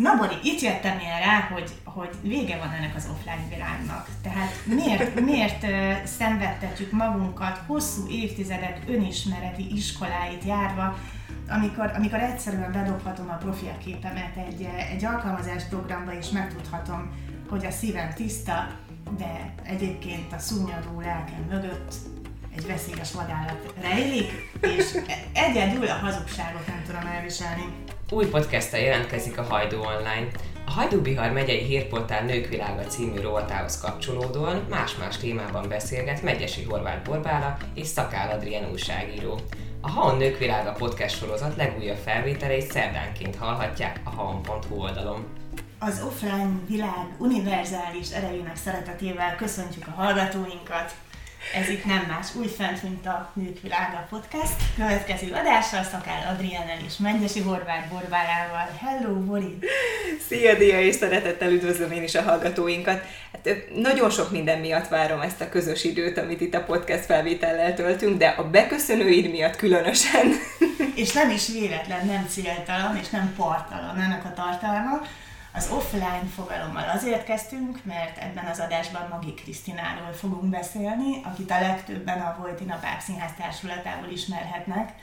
Na Bori, itt jöttem én rá, hogy, hogy vége van ennek az offline világnak. Tehát miért, miért szenvedtetjük magunkat hosszú évtizedek önismereti iskoláit járva, amikor, amikor egyszerűen bedobhatom a profilképemet egy, egy alkalmazás programba, és megtudhatom, hogy a szívem tiszta, de egyébként a szúnyadó lelkem mögött egy veszélyes vadállat rejlik, és egyedül a hazugságot nem tudom elviselni. Új podcasttel jelentkezik a Hajdú Online. A Hajdú-Bihar megyei hírportál Nők Világa című rovatához kapcsolódóan más-más témában beszélget Megyesi Horváth Borbála és Szakál Adrien újságíró. A Haon Nők Világa podcast sorozat legújabb felvételeit szerdánként hallhatják a haon.hu oldalon. Az offline világ univerzális erejének szeretetével köszöntjük a hallgatóinkat. Ez itt nem más újfent, mint a Nők Világa Podcast. Következő adással Szakál Adriánel és Mennyesi Horváth Borbálával. Hello, Bori! Szia, Dia, és szeretettel üdvözlöm én is a hallgatóinkat. Hát nagyon sok minden miatt várom ezt a közös időt, amit itt a podcast felvétellel töltünk, de a beköszönőid miatt különösen. És nem is véletlen, nem céltalan és nem partalan ennek a tartalma, az offline fogalommal azért kezdtünk, mert ebben az adásban Magi Krisztináról fogunk beszélni, akit a legtöbben a Vojtina Páp Színház társulatából ismerhetnek.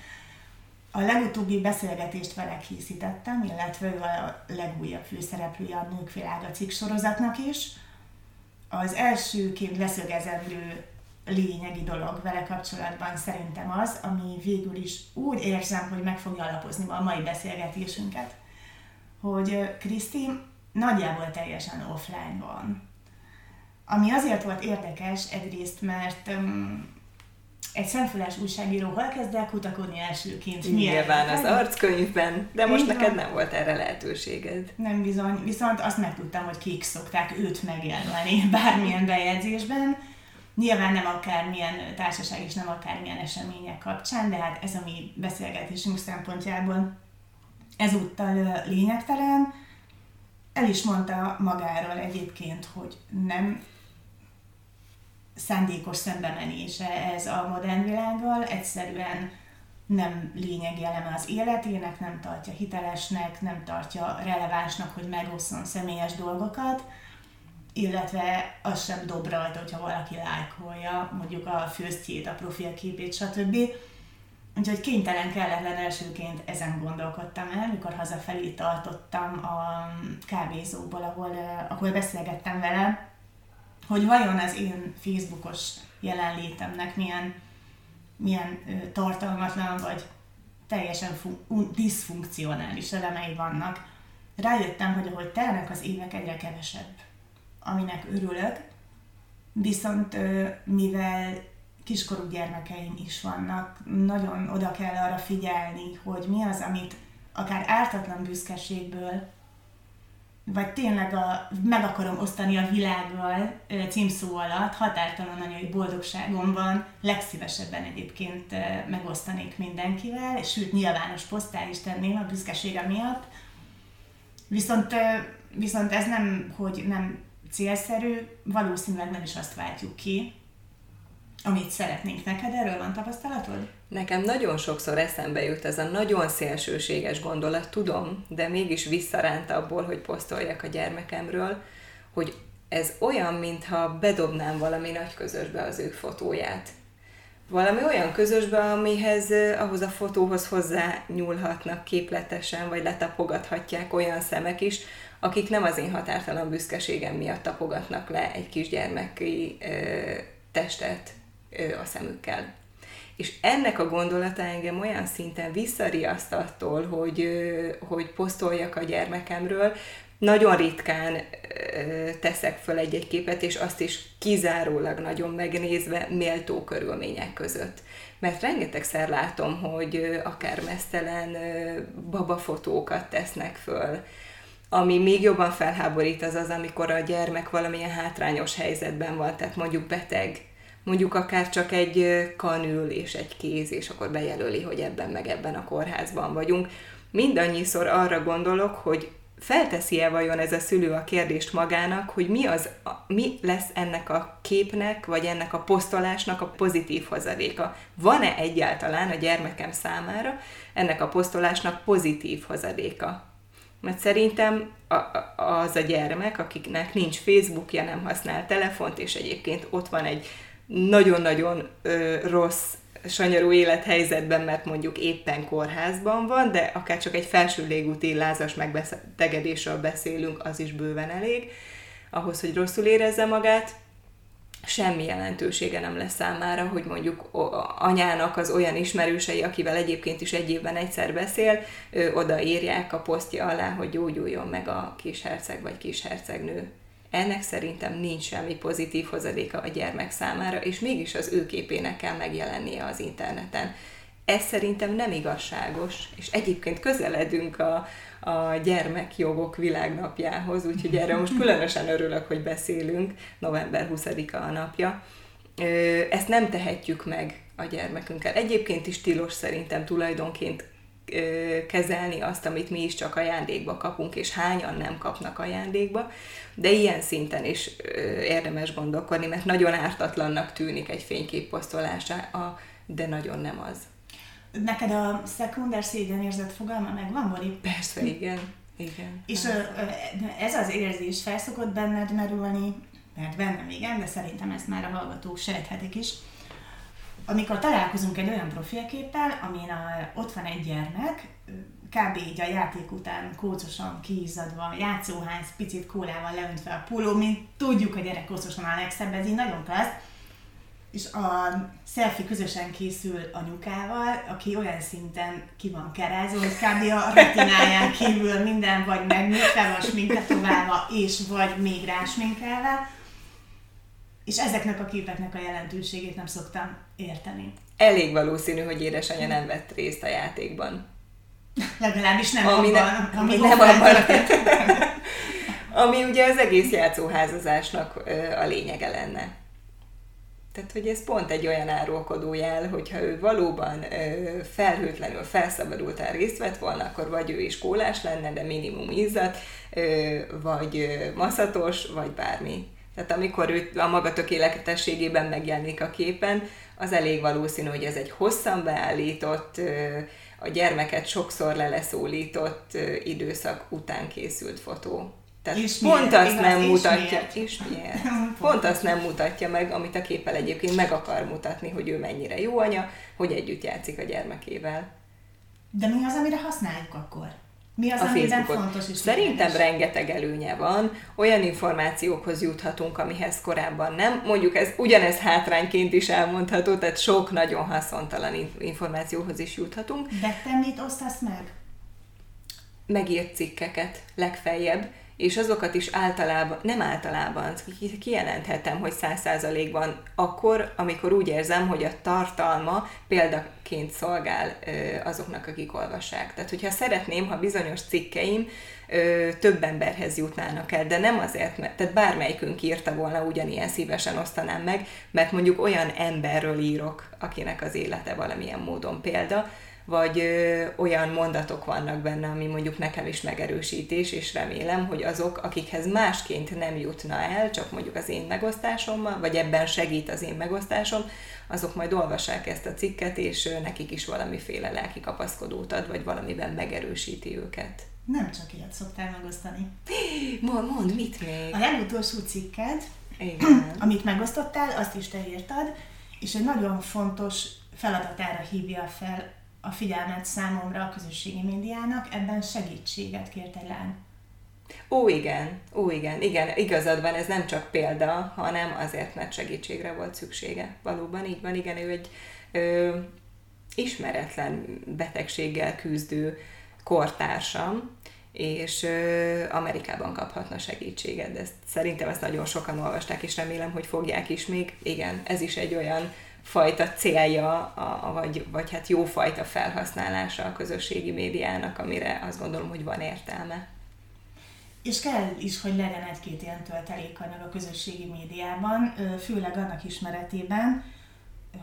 A legutóbbi beszélgetést vele készítettem, illetve ő a legújabb főszereplője a Nők Világa cikk sorozatnak is. Az elsőként leszögezendő lényegi dolog vele kapcsolatban szerintem az, ami végül is úgy érzem, hogy meg fogja alapozni a mai beszélgetésünket hogy Kriszti nagyjából teljesen offline van. Ami azért volt érdekes egyrészt, mert um, egy szemfüles újságíró hol kezd el kutakodni elsőként? Nyilván az arckönyvben, de most neked nem volt erre lehetőséged. Nem bizony, viszont azt megtudtam, hogy kik szokták őt megjelölni bármilyen bejegyzésben. Nyilván nem akármilyen társaság és nem akármilyen események kapcsán, de hát ez a mi beszélgetésünk szempontjából ezúttal lényegtelen. El is mondta magáról egyébként, hogy nem szándékos szembemenése ez a modern világgal, egyszerűen nem lényegi eleme az életének, nem tartja hitelesnek, nem tartja relevánsnak, hogy megosszon személyes dolgokat, illetve az sem dob rajta, hogyha valaki lájkolja mondjuk a főztjét, a profilképét, stb. Úgyhogy kénytelen kelletlen elsőként ezen gondolkodtam el, mikor hazafelé tartottam a kávézóból, ahol, ahol beszélgettem vele, hogy vajon az én Facebookos jelenlétemnek milyen, milyen tartalmatlan vagy teljesen fun- diszfunkcionális elemei vannak. Rájöttem, hogy ahogy telnek az évek egyre kevesebb, aminek örülök, viszont mivel kiskorú gyermekeim is vannak, nagyon oda kell arra figyelni, hogy mi az, amit akár ártatlan büszkeségből, vagy tényleg a, meg akarom osztani a világgal címszó alatt, határtalan anyai boldogságomban legszívesebben egyébként megosztanék mindenkivel, és sőt nyilvános posztál is tenném a büszkesége miatt. Viszont, viszont ez nem, hogy nem célszerű, valószínűleg nem is azt váltjuk ki, amit szeretnénk. Neked erről van tapasztalatod? Nekem nagyon sokszor eszembe jut ez a nagyon szélsőséges gondolat, tudom, de mégis visszaránt abból, hogy posztoljak a gyermekemről, hogy ez olyan, mintha bedobnám valami nagy közösbe az ő fotóját. Valami olyan közösbe, amihez, ahhoz a fotóhoz hozzá nyúlhatnak képletesen, vagy letapogathatják olyan szemek is, akik nem az én határtalan büszkeségem miatt tapogatnak le egy kisgyermeki ö, testet a szemükkel. És ennek a gondolata engem olyan szinten visszariaszt attól, hogy, hogy posztoljak a gyermekemről, nagyon ritkán teszek föl egy-egy képet, és azt is kizárólag nagyon megnézve méltó körülmények között. Mert rengetegszer látom, hogy akár mesztelen babafotókat tesznek föl, ami még jobban felháborít az az, amikor a gyermek valamilyen hátrányos helyzetben van, tehát mondjuk beteg, mondjuk akár csak egy kanül és egy kéz, és akkor bejelöli, hogy ebben meg ebben a kórházban vagyunk. Mindannyiszor arra gondolok, hogy felteszi-e vajon ez a szülő a kérdést magának, hogy mi, az, mi lesz ennek a képnek, vagy ennek a posztolásnak a pozitív hozadéka. Van-e egyáltalán a gyermekem számára ennek a posztolásnak pozitív hozadéka? Mert szerintem az a gyermek, akiknek nincs Facebookja, nem használ telefont, és egyébként ott van egy nagyon-nagyon rossz sanyarú élethelyzetben, mert mondjuk éppen kórházban van, de akár csak egy felső légúti lázas megbetegedésről beszélünk, az is bőven elég, ahhoz, hogy rosszul érezze magát, semmi jelentősége nem lesz számára, hogy mondjuk anyának az olyan ismerősei, akivel egyébként is egy évben egyszer beszél, odaírják a posztja alá, hogy gyógyuljon meg a kisherceg vagy kishercegnő. Ennek szerintem nincs semmi pozitív hozadéka a gyermek számára, és mégis az ő képének kell megjelennie az interneten. Ez szerintem nem igazságos, és egyébként közeledünk a, a gyermekjogok világnapjához, úgyhogy erre most különösen örülök, hogy beszélünk, november 20-a a napja. Ezt nem tehetjük meg a gyermekünkkel. Egyébként is tilos szerintem tulajdonként kezelni azt, amit mi is csak ajándékba kapunk, és hányan nem kapnak ajándékba, de ilyen szinten is érdemes gondolkodni, mert nagyon ártatlannak tűnik egy fénykép posztolása, de nagyon nem az. Neked a szekunder szégyenérzet fogalma megvan, Bori? Persze, igen. igen. És ez az érzés felszokott benned merülni, mert bennem igen, de szerintem ezt már a hallgatók sejthetik is, amikor találkozunk egy olyan profilképpel, amin a, ott van egy gyermek, kb. így a játék után kócosan kiizzadva, játszóház, picit kólával leöntve a póló, mint tudjuk, a gyerek kócosan a legszebb, ez így nagyon klassz, és a selfie közösen készül anyukával, aki olyan szinten ki van kerázva, hogy kb. a retináján kívül minden vagy megnőtve, vagy sminketoválva, és vagy még rásminkelve, és ezeknek a képeknek a jelentőségét nem szoktam érteni. Elég valószínű, hogy édesanyja nem vett részt a játékban. Legalábbis nem ami abban, ne, ami nem abban. ami ugye az egész játszóházazásnak a lényege lenne. Tehát, hogy ez pont egy olyan árulkodó jel, hogyha ő valóban felhőtlenül, felszabadultán részt vett volna, akkor vagy ő is kólás lenne, de minimum izzat, vagy maszatos, vagy bármi. Tehát amikor ő a maga tökéletességében megjelenik a képen, az elég valószínű, hogy ez egy hosszan beállított, a gyermeket sokszor leleszólított időszak után készült fotó. Tehát és pont miért? azt nem és mutatja, miért? és miért? Pont azt nem mutatja meg, amit a képpel egyébként meg akar mutatni, hogy ő mennyire jó anya, hogy együtt játszik a gyermekével. De mi az, amire használjuk akkor? Mi az, a Facebookot. fontos is Szerintem érdekes? rengeteg előnye van, olyan információkhoz juthatunk, amihez korábban nem. Mondjuk ez ugyanez hátrányként is elmondható, tehát sok nagyon haszontalan információhoz is juthatunk. De te mit osztasz meg? Megírt cikkeket legfeljebb, és azokat is általában, nem általában, kijelenthetem, hogy száz százalékban akkor, amikor úgy érzem, hogy a tartalma példaként szolgál azoknak, akik olvassák. Tehát, hogyha szeretném, ha bizonyos cikkeim több emberhez jutnának el, de nem azért, mert tehát bármelyikünk írta volna, ugyanilyen szívesen osztanám meg, mert mondjuk olyan emberről írok, akinek az élete valamilyen módon példa, vagy ö, olyan mondatok vannak benne, ami mondjuk nekem is megerősítés, és remélem, hogy azok, akikhez másként nem jutna el, csak mondjuk az én megosztásommal, vagy ebben segít az én megosztásom, azok majd olvassák ezt a cikket, és nekik is valamiféle lelki kapaszkodót ad, vagy valamiben megerősíti őket. Nem csak ilyet szoktál megosztani. Mond, mond mit még? A legutolsó cikked, Igen. amit megosztottál, azt is te írtad, és egy nagyon fontos feladatára hívja fel a figyelmet számomra a közösségi médiának, ebben segítséget kért egy lány. Ó, igen, ó, igen, igen, igazad van, ez nem csak példa, hanem azért, mert segítségre volt szüksége. Valóban így van, igen, ő egy ö, ismeretlen betegséggel küzdő kortársam, és ö, Amerikában kaphatna segítséget, ezt, szerintem ezt nagyon sokan olvasták, és remélem, hogy fogják is még. Igen, ez is egy olyan fajta célja, a, vagy, vagy hát jó fajta felhasználása a közösségi médiának, amire azt gondolom, hogy van értelme. És kell is, hogy legyen egy-két ilyen töltelékanyag a közösségi médiában, főleg annak ismeretében,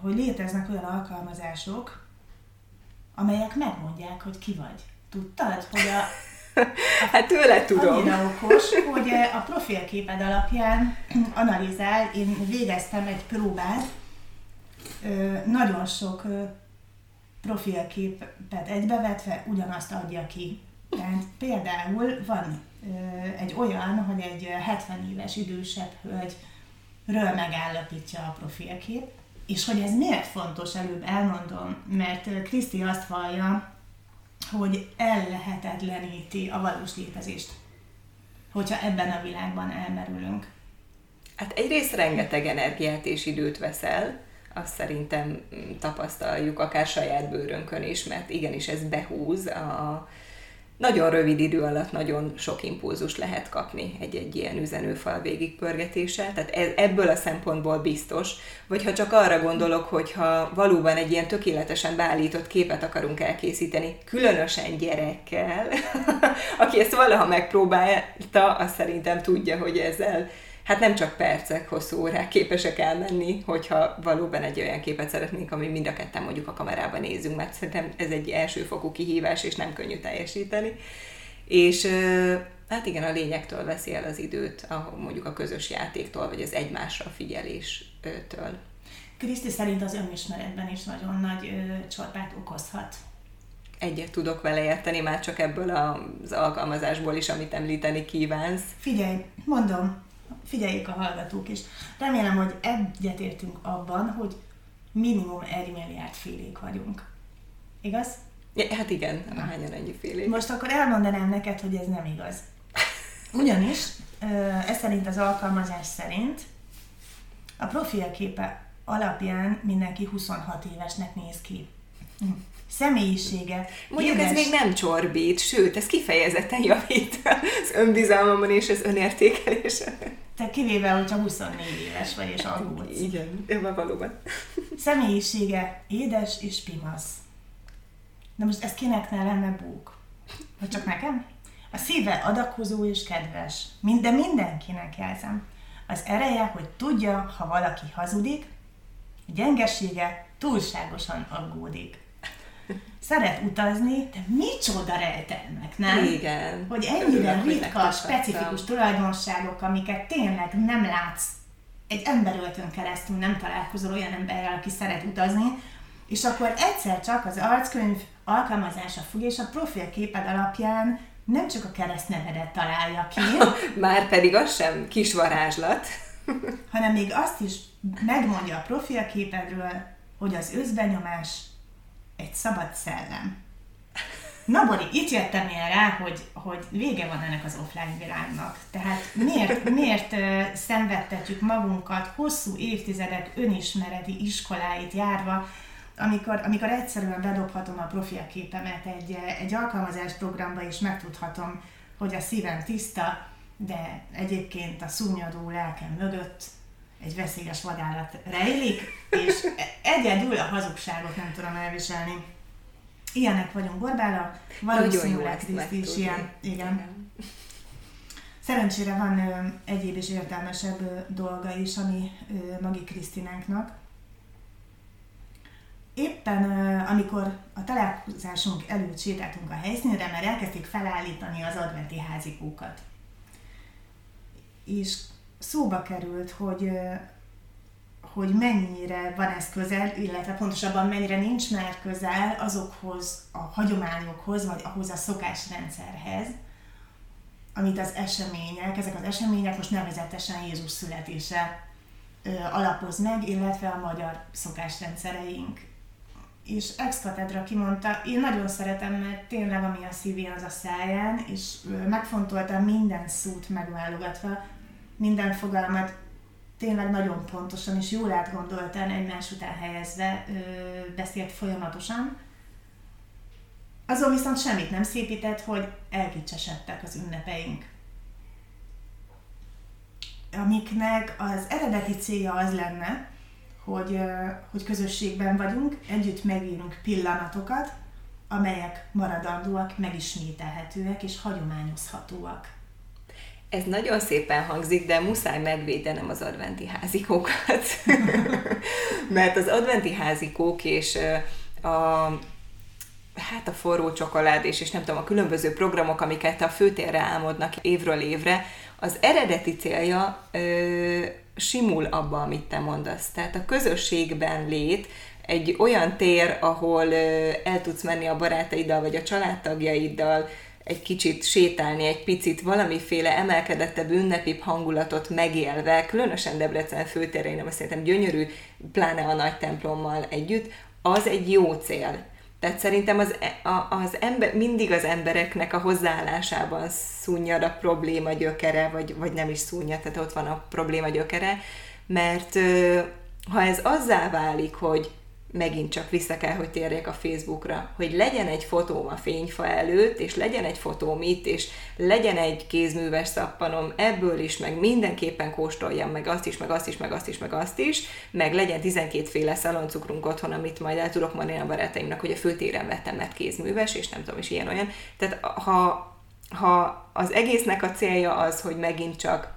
hogy léteznek olyan alkalmazások, amelyek megmondják, hogy ki vagy. Tudtad, hogy a, a hát tőle tudom. Annyira okos, hogy a profilképed alapján analizál, én végeztem egy próbát, nagyon sok profilképet egybevetve ugyanazt adja ki. Tehát például van egy olyan, hogy egy 70 éves idősebb hölgyről megállapítja a profilkép, és hogy ez miért fontos, előbb elmondom, mert Kriszti azt vallja, hogy ellehetetleníti a valós létezést, hogyha ebben a világban elmerülünk. Hát egyrészt rengeteg energiát és időt veszel, azt szerintem tapasztaljuk akár saját bőrönkön is, mert igenis ez behúz a, nagyon rövid idő alatt nagyon sok impulzus lehet kapni egy-egy ilyen üzenőfal végigpörgetése, tehát e, ebből a szempontból biztos, vagy ha csak arra gondolok, hogy ha valóban egy ilyen tökéletesen beállított képet akarunk elkészíteni, különösen gyerekkel, aki ezt valaha megpróbálta, azt szerintem tudja, hogy ezzel hát nem csak percek, hosszú órák képesek elmenni, hogyha valóban egy olyan képet szeretnénk, ami mind a ketten mondjuk a kamerában nézünk, mert szerintem ez egy elsőfokú kihívás, és nem könnyű teljesíteni. És hát igen, a lényektől veszi el az időt, a, mondjuk a közös játéktól, vagy az egymásra figyeléstől. Kriszti szerint az önismeretben is nagyon nagy ö, csorbát okozhat. Egyet tudok vele érteni, már csak ebből az alkalmazásból is, amit említeni kívánsz. Figyelj, mondom, figyeljék a hallgatók is. Remélem, hogy egyetértünk abban, hogy minimum egy milliárd félék vagyunk. Igaz? Ja, hát igen, hányan ennyi félék. Most akkor elmondanám neked, hogy ez nem igaz. Ugyanis, ez szerint az alkalmazás szerint a profilképe alapján mindenki 26 évesnek néz ki személyisége. Mondjuk édes. ez még nem csorbít, sőt, ez kifejezetten javít az önbizalmamon és az önértékelésen. Te kivéve, hogy csak 24 éves vagy és aggódsz. Igen, ebben valóban. Személyisége édes és pimasz. De most ez kinek ne lenne búk? Vagy csak nekem? A szíve adakozó és kedves. De mindenkinek jelzem. Az ereje, hogy tudja, ha valaki hazudik, a gyengesége túlságosan aggódik szeret utazni, de micsoda rejtelmek, nem? Igen. Hogy ennyire ritka, specifikus tulajdonságok, amiket tényleg nem látsz egy emberöltön keresztül, nem találkozol olyan emberrel, aki szeret utazni, és akkor egyszer csak az arckönyv alkalmazása fog, és a profilképed alapján nem csak a keresztnevedet találja ki. Már pedig az sem kis varázslat. hanem még azt is megmondja a profilképedről, hogy az özbenyomás egy szabad szellem. Na, Bori, itt jöttem én rá, hogy, hogy vége van ennek az offline világnak. Tehát miért, miért szenvedtetjük magunkat hosszú évtizedek önismereti iskoláit járva, amikor, amikor egyszerűen bedobhatom a profilképemet egy, egy alkalmazás programba, és megtudhatom, hogy a szívem tiszta, de egyébként a szúnyadó lelkem mögött egy veszélyes vadállat rejlik, és egyedül a hazugságot nem tudom elviselni. Ilyenek vagyunk Borbála, valószínűleg Kriszti is ilyen. Igen. Szerencsére van ö, egyéb és értelmesebb ö, dolga is, ami ö, Magi Krisztinánknak. Éppen ö, amikor a találkozásunk előtt sétáltunk a helyszínre, mert elkezdték felállítani az adventi házikókat. És szóba került, hogy, hogy mennyire van ez közel, illetve pontosabban mennyire nincs már közel azokhoz a hagyományokhoz, vagy ahhoz a szokásrendszerhez, amit az események, ezek az események most nevezetesen Jézus születése ö, alapoz meg, illetve a magyar szokásrendszereink. És ex katedra kimondta, én nagyon szeretem, mert tényleg ami a szívén az a száján, és megfontoltam minden szót megválogatva, minden fogalmat tényleg nagyon pontosan és jól átgondoltan egymás után helyezve ö, beszélt folyamatosan. Azon viszont semmit nem szépített, hogy elkicsesedtek az ünnepeink. Amiknek az eredeti célja az lenne, hogy, hogy közösségben vagyunk, együtt megírunk pillanatokat, amelyek maradandóak, megismételhetőek és hagyományozhatóak. Ez nagyon szépen hangzik, de muszáj megvédenem az adventi házikókat. Mert az adventi házikók és a hát a forró csokolád és, és nem tudom, a különböző programok, amiket a főtérre álmodnak évről évre, az eredeti célja ö, simul abba, amit te mondasz. Tehát a közösségben lét, egy olyan tér, ahol ö, el tudsz menni a barátaiddal, vagy a családtagjaiddal, egy kicsit sétálni, egy picit valamiféle emelkedettebb, ünnepibb hangulatot megélve, különösen Debrecen főtérén, ami szerintem gyönyörű, pláne a nagy templommal együtt, az egy jó cél. Tehát szerintem az, e, az ember, mindig az embereknek a hozzáállásában szúnyad a probléma gyökere, vagy, vagy nem is szúnyad, tehát ott van a probléma gyökere, mert ha ez azzá válik, hogy megint csak vissza kell, hogy térjek a Facebookra, hogy legyen egy fotóm a fényfa előtt, és legyen egy fotóm itt, és legyen egy kézműves szappanom ebből is, meg mindenképpen kóstoljam meg azt is, meg azt is, meg azt is, meg azt is, meg legyen 12 féle szaloncukrunk otthon, amit majd el tudok mondani a barátaimnak, hogy a főtéren vettem, mert kézműves, és nem tudom, is ilyen-olyan. Tehát ha, ha az egésznek a célja az, hogy megint csak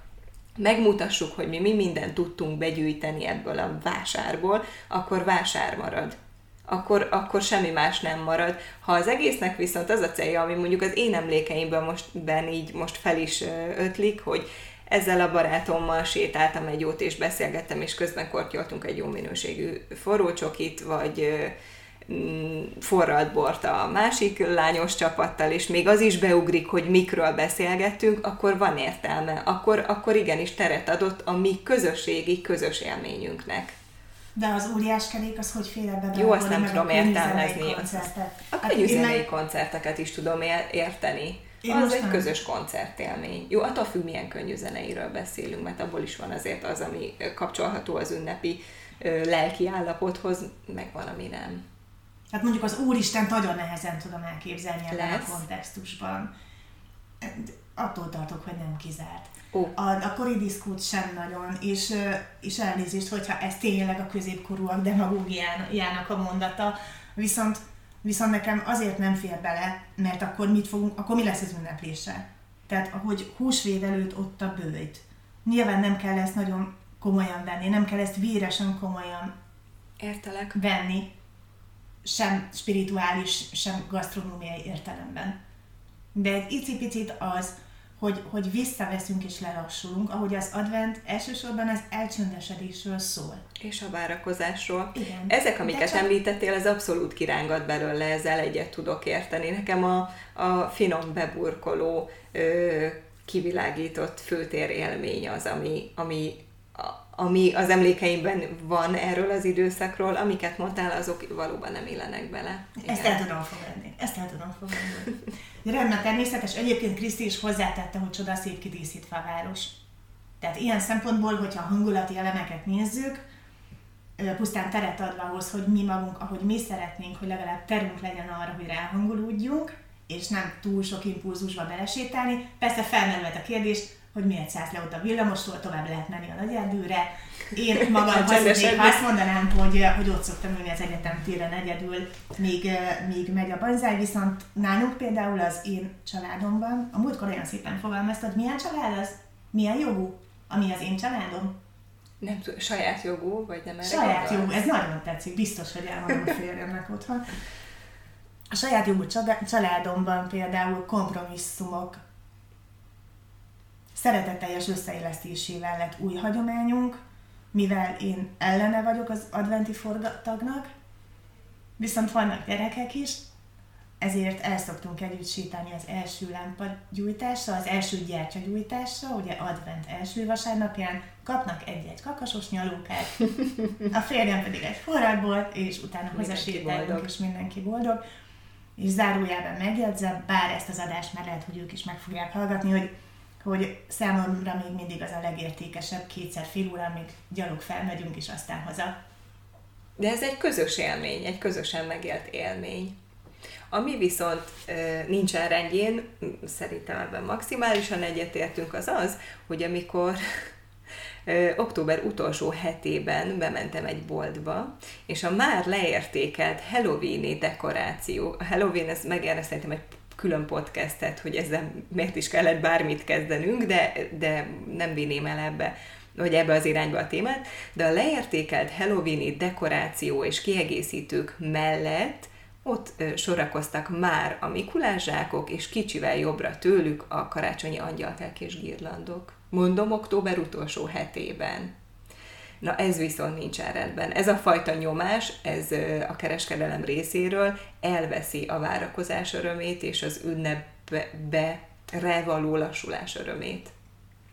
megmutassuk, hogy mi, mi mindent tudtunk begyűjteni ebből a vásárból, akkor vásár marad. Akkor, akkor semmi más nem marad. Ha az egésznek viszont az a célja, ami mondjuk az én emlékeimben most, ben így most fel is ötlik, hogy ezzel a barátommal sétáltam egy jót, és beszélgettem, és közben kortyoltunk egy jó minőségű forrócsokit, vagy forralt bort a másik lányos csapattal, és még az is beugrik, hogy mikről beszélgettünk, akkor van értelme. Akkor, akkor igenis teret adott a mi közösségi, közös élményünknek. De az óriáskerék az hogy fél ebbe Jó, azt nem tudom értelmezni. A hát könyvzenei koncerteket is tudom érteni. Én az egy nem. közös koncertélmény. Jó, attól függ, milyen könyvzeneiről beszélünk, mert abból is van azért az, ami kapcsolható az ünnepi lelki állapothoz, meg van, ami nem. Hát mondjuk az Úristen nagyon nehezen tudom elképzelni ebben a kontextusban. Attól tartok, hogy nem kizárt. Oh. A, a kori diszkút sem nagyon, és, és elnézést, hogyha ez tényleg a középkorúak demagógiának a mondata, viszont, viszont nekem azért nem fér bele, mert akkor mit fogunk, akkor mi lesz az ünneplése? Tehát, ahogy húsvéd előtt ott a bőjt. Nyilván nem kell ezt nagyon komolyan venni, nem kell ezt véresen komolyan Értelek. venni, sem spirituális, sem gasztronómiai értelemben. De egy icipicit az, hogy, hogy visszaveszünk és lelassulunk, ahogy az advent elsősorban az elcsöndesedésről szól. És a várakozásról. Igen. Ezek, amiket csak... említettél, az abszolút kirángat belőle, ezzel egyet tudok érteni. Nekem a, a finom beburkoló, ö, kivilágított főtér élmény az, ami, ami ami az emlékeimben van erről az időszakról, amiket mondtál, azok valóban nem illenek bele. Igen. Ezt el tudom fogadni. Ezt el tudom fogadni. Rendben, természetes. Egyébként Kriszti is hozzátette, hogy csoda szép kidíszítve a város. Tehát ilyen szempontból, hogyha a hangulati elemeket nézzük, pusztán teret adva ahhoz, hogy mi magunk, ahogy mi szeretnénk, hogy legalább terünk legyen arra, hogy ráhangolódjunk, és nem túl sok impulzusba belesétálni. Persze felmerült a kérdés, hogy miért szállsz le ott a villamostól, tovább lehet menni a negyedűre. Én magam hazudnék, ha azt mondanám, hogy, hogy ott szoktam ülni az egyetem téren egyedül, míg, míg megy a banzáj, viszont nálunk például az én családomban, a múltkor olyan szépen fogalmaztad, milyen család az? Milyen jogú? Ami az én családom? Nem tudom, saját jogú, vagy nem erre Saját jogú, ez nagyon tetszik, biztos, hogy elmondom a férjemnek otthon. A saját jogú családomban például kompromisszumok szeretetteljes összeélesztésével lett új hagyományunk, mivel én ellene vagyok az adventi forgatagnak, viszont vannak gyerekek is, ezért el szoktunk együtt sétálni az első lámpa gyújtásra, az első gyertya gyújtásra, ugye advent első vasárnapján, kapnak egy-egy kakasos nyalókát, a férjem pedig egy forradból, és utána hazasétálunk, és mindenki boldog. És zárójában megjegyzem, bár ezt az adást már lehet, hogy ők is meg fogják hallgatni, hogy hogy számomra még mindig az a legértékesebb, kétszer fél óra, amíg gyalog felmegyünk, és aztán haza. De ez egy közös élmény, egy közösen megélt élmény. Ami viszont e, nincsen rendjén, szerintem ebben maximálisan egyetértünk, az az, hogy amikor e, október utolsó hetében bementem egy boltba, és a már leértékelt Halloween dekoráció, a Halloween, ez megérne szerintem egy külön podcastet, hogy ezzel miért is kellett bármit kezdenünk, de, de nem vinném el ebbe vagy ebbe az irányba a témát, de a leértékelt Halloweeni dekoráció és kiegészítők mellett ott sorakoztak már a Mikulás és kicsivel jobbra tőlük a karácsonyi angyalkák és girlandok. Mondom, október utolsó hetében. Na ez viszont nincs rendben. Ez a fajta nyomás, ez a kereskedelem részéről elveszi a várakozás örömét és az ünnep be, be revaló lassulás örömét.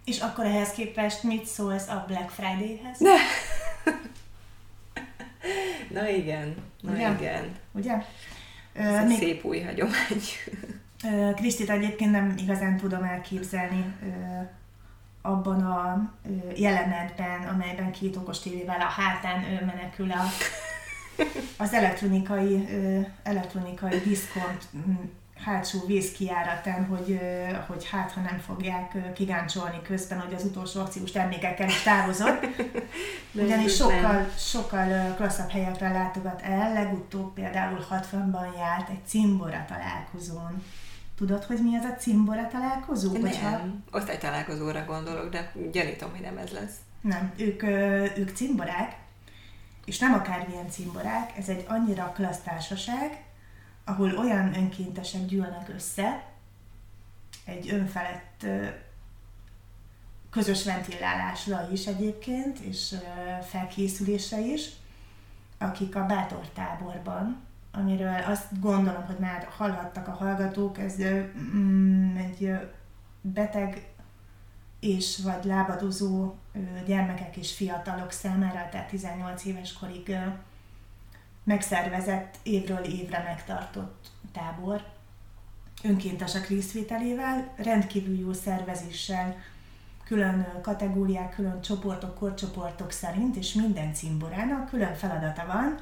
És akkor ehhez képest mit szólsz a Black Friday-hez? Ne. Na igen, na Ugye? igen. Ugye? Ez még- szép új hagyomány. Krisztit egyébként nem igazán tudom elképzelni abban a jelenetben, amelyben két okos tévével a hátán ö, menekül a, az elektronikai, elektronikai diszkont hátsó vízkijáratán, hogy, hogy hát, ha nem fogják kigáncsolni közben, hogy az utolsó akciós termékekkel is távozott. Ugyanis sokkal, sokkal klasszabb helyekre látogat el, legutóbb például 60-ban járt egy cimbora találkozón. Tudod, hogy mi az a cimbora találkozó? Hogyha- Nem, osztálytalálkozóra gondolok, de gyanítom, hogy nem ez lesz. Nem, ők, ők cimborák, és nem akármilyen cimborák, ez egy annyira klassz társaság, ahol olyan önkéntesek gyűlnek össze, egy önfelett közös ventilálásra is egyébként, és ö, felkészülésre is, akik a bátor táborban, amiről azt gondolom, hogy már hallhattak a hallgatók, ez mm, egy beteg és vagy lábadozó gyermekek és fiatalok számára, tehát 18 éves korig megszervezett, évről évre megtartott tábor, önkéntesek részvételével, rendkívül jó szervezéssel, külön kategóriák, külön csoportok, korcsoportok szerint, és minden cimborának külön feladata van,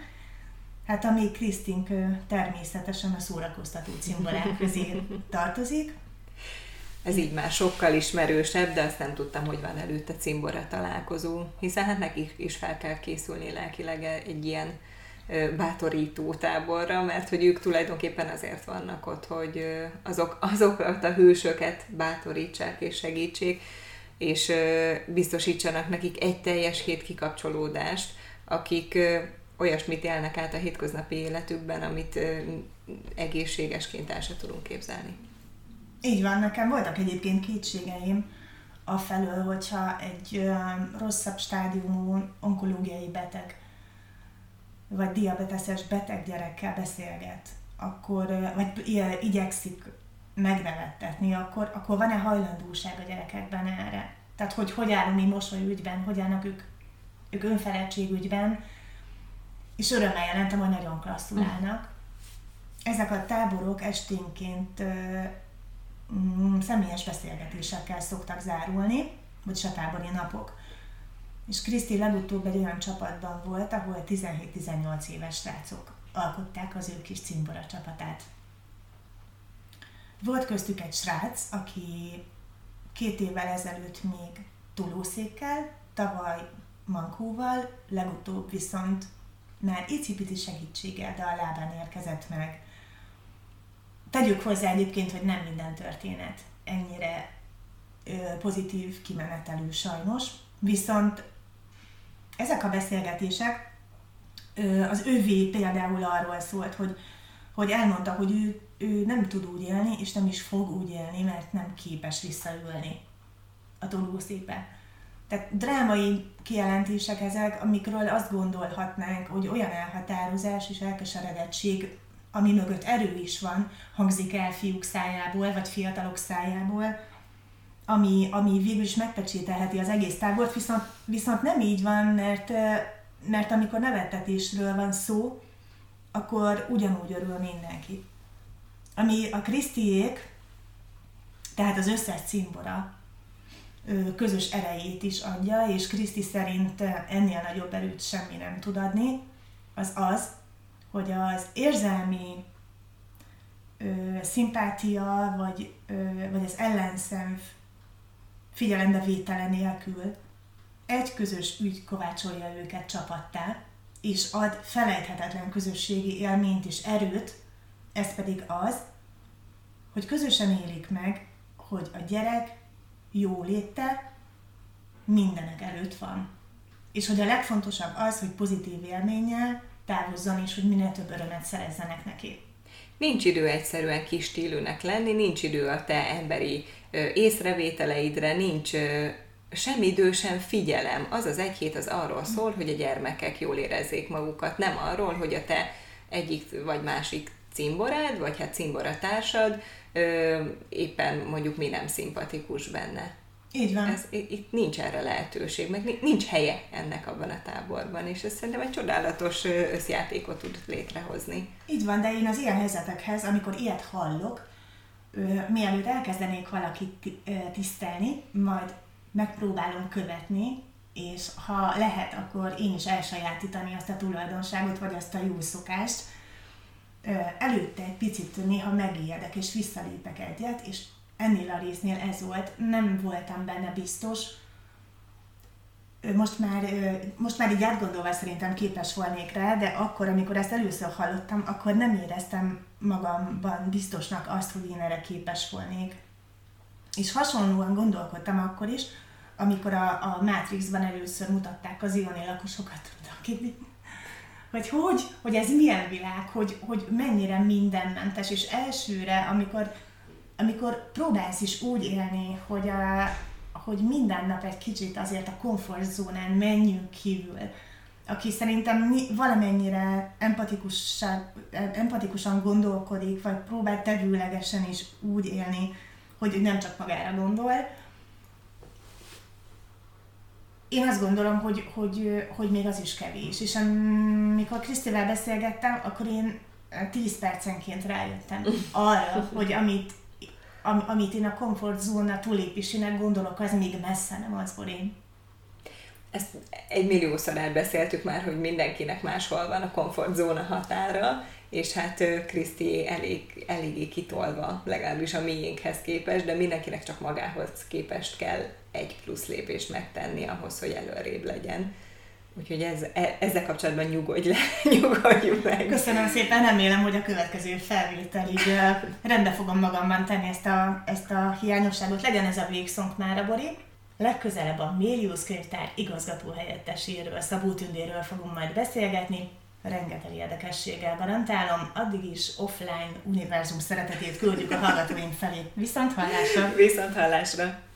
hát ami Krisztink természetesen a szórakoztató cimborák közé tartozik, Ez így már sokkal ismerősebb, de azt nem tudtam, hogy van előtte cimbora találkozó, hiszen hát nekik is fel kell készülni lelkileg egy ilyen bátorító táborra, mert hogy ők tulajdonképpen azért vannak ott, hogy azok, azokat a hősöket bátorítsák és segítsék, és biztosítsanak nekik egy teljes hét kikapcsolódást, akik olyasmit élnek át a hétköznapi életükben, amit egészségesként el sem tudunk képzelni. Így van, nekem voltak egyébként kétségeim afelől, hogyha egy rosszabb stádiumú onkológiai beteg vagy diabeteszes beteg gyerekkel beszélget, akkor, vagy igyekszik megnevettetni, akkor, akkor van-e hajlandóság a gyerekekben erre? Tehát, hogy hogy állunk mi mosolyügyben, hogy állnak ők, ők önfeledtségügyben, és örömmel jelentem, hogy nagyon klasszul állnak. Ezek a táborok esténként ö, mm, személyes beszélgetésekkel szoktak zárulni, vagyis a tábori napok. És Kriszti legutóbb egy olyan csapatban volt, ahol 17-18 éves srácok alkották az ő kis cimbora csapatát. Volt köztük egy srác, aki két évvel ezelőtt még tolószékkel, tavaly mankóval, legutóbb viszont már icipici segítséggel, de a lábán érkezett meg. Tegyük hozzá egyébként, hogy nem minden történet ennyire pozitív kimenetelő sajnos, viszont ezek a beszélgetések, az ővé például arról szólt, hogy, hogy elmondta, hogy ő, ő nem tud úgy élni, és nem is fog úgy élni, mert nem képes visszaülni a tolószékbe. Tehát drámai kijelentések ezek, amikről azt gondolhatnánk, hogy olyan elhatározás és elkeseredettség, ami mögött erő is van, hangzik el fiúk szájából, vagy fiatalok szájából, ami, ami végül is megpecsételheti az egész tábort, viszont, viszont nem így van, mert, mert amikor nevettetésről van szó, akkor ugyanúgy örül mindenki. Ami a Krisztiék, tehát az összes cimbora ö, közös erejét is adja, és Kriszti szerint ennél nagyobb erőt semmi nem tud adni, az az, hogy az érzelmi ö, szimpátia, vagy, ö, vagy az ellenszenv figyelembevétele nélkül egy közös ügy kovácsolja őket csapattá, és ad felejthetetlen közösségi élményt és erőt, ez pedig az, hogy közösen élik meg, hogy a gyerek jó léte mindenek előtt van. És hogy a legfontosabb az, hogy pozitív élménnyel távozzon, és hogy minél több örömet szerezzenek neki. Nincs idő egyszerűen kis stílűnek lenni, nincs idő a te emberi észrevételeidre, nincs sem idő, sem figyelem. Az az egy hét az arról szól, hogy a gyermekek jól érezzék magukat, nem arról, hogy a te egyik vagy másik cimborád, vagy hát cimboratársad ö, éppen mondjuk mi nem szimpatikus benne. Így van. Ez, itt nincs erre lehetőség, meg nincs helye ennek abban a táborban, és ez szerintem egy csodálatos összjátékot tud létrehozni. Így van, de én az ilyen helyzetekhez, amikor ilyet hallok, mielőtt elkezdenék valakit tisztelni, majd megpróbálom követni, és ha lehet, akkor én is elsajátítani azt a tulajdonságot, vagy azt a jó szokást. Előtte egy picit néha megijedek, és visszalépek egyet, és ennél a résznél ez volt, nem voltam benne biztos. Most már, most már így átgondolva szerintem képes volnék rá, de akkor, amikor ezt először hallottam, akkor nem éreztem magamban biztosnak azt, hogy én erre képes volnék. És hasonlóan gondolkodtam akkor is, amikor a, a Matrixban először mutatták az ioni lakosokat, akik, hogy hogy, hogy ez milyen világ, hogy, hogy mennyire mindenmentes, és elsőre, amikor, amikor próbálsz is úgy élni, hogy, a, hogy minden nap egy kicsit azért a komfortzónán menjünk kívül, aki szerintem valamennyire empatikusan, gondolkodik, vagy próbál tevőlegesen is úgy élni, hogy nem csak magára gondol, én azt gondolom, hogy, hogy, hogy még az is kevés. És amikor Krisztivel beszélgettem, akkor én 10 percenként rájöttem arra, hogy amit, am, amit én a komfortzóna túlépésének gondolok, az még messze nem az, hogy én. Ezt egy milliószor elbeszéltük már, hogy mindenkinek máshol van a komfortzóna határa, és hát Kriszti elég, eléggé kitolva, legalábbis a miénkhez képest, de mindenkinek csak magához képest kell egy plusz lépést megtenni ahhoz, hogy előrébb legyen. Úgyhogy ez, e, ezzel kapcsolatban nyugodj le, nyugodjunk meg. Köszönöm szépen, remélem, hogy a következő felvételig rendbe fogom magamban tenni ezt a, ezt a hiányosságot. Legyen ez a végszónk már, Bori. Legközelebb a Mélius könyvtár igazgató helyetteséről, Szabó Tündéről fogunk majd beszélgetni rengeteg érdekességgel garantálom, addig is offline univerzum szeretetét küldjük a hallgatóink felé. Viszont hallásra! Viszont hallásra!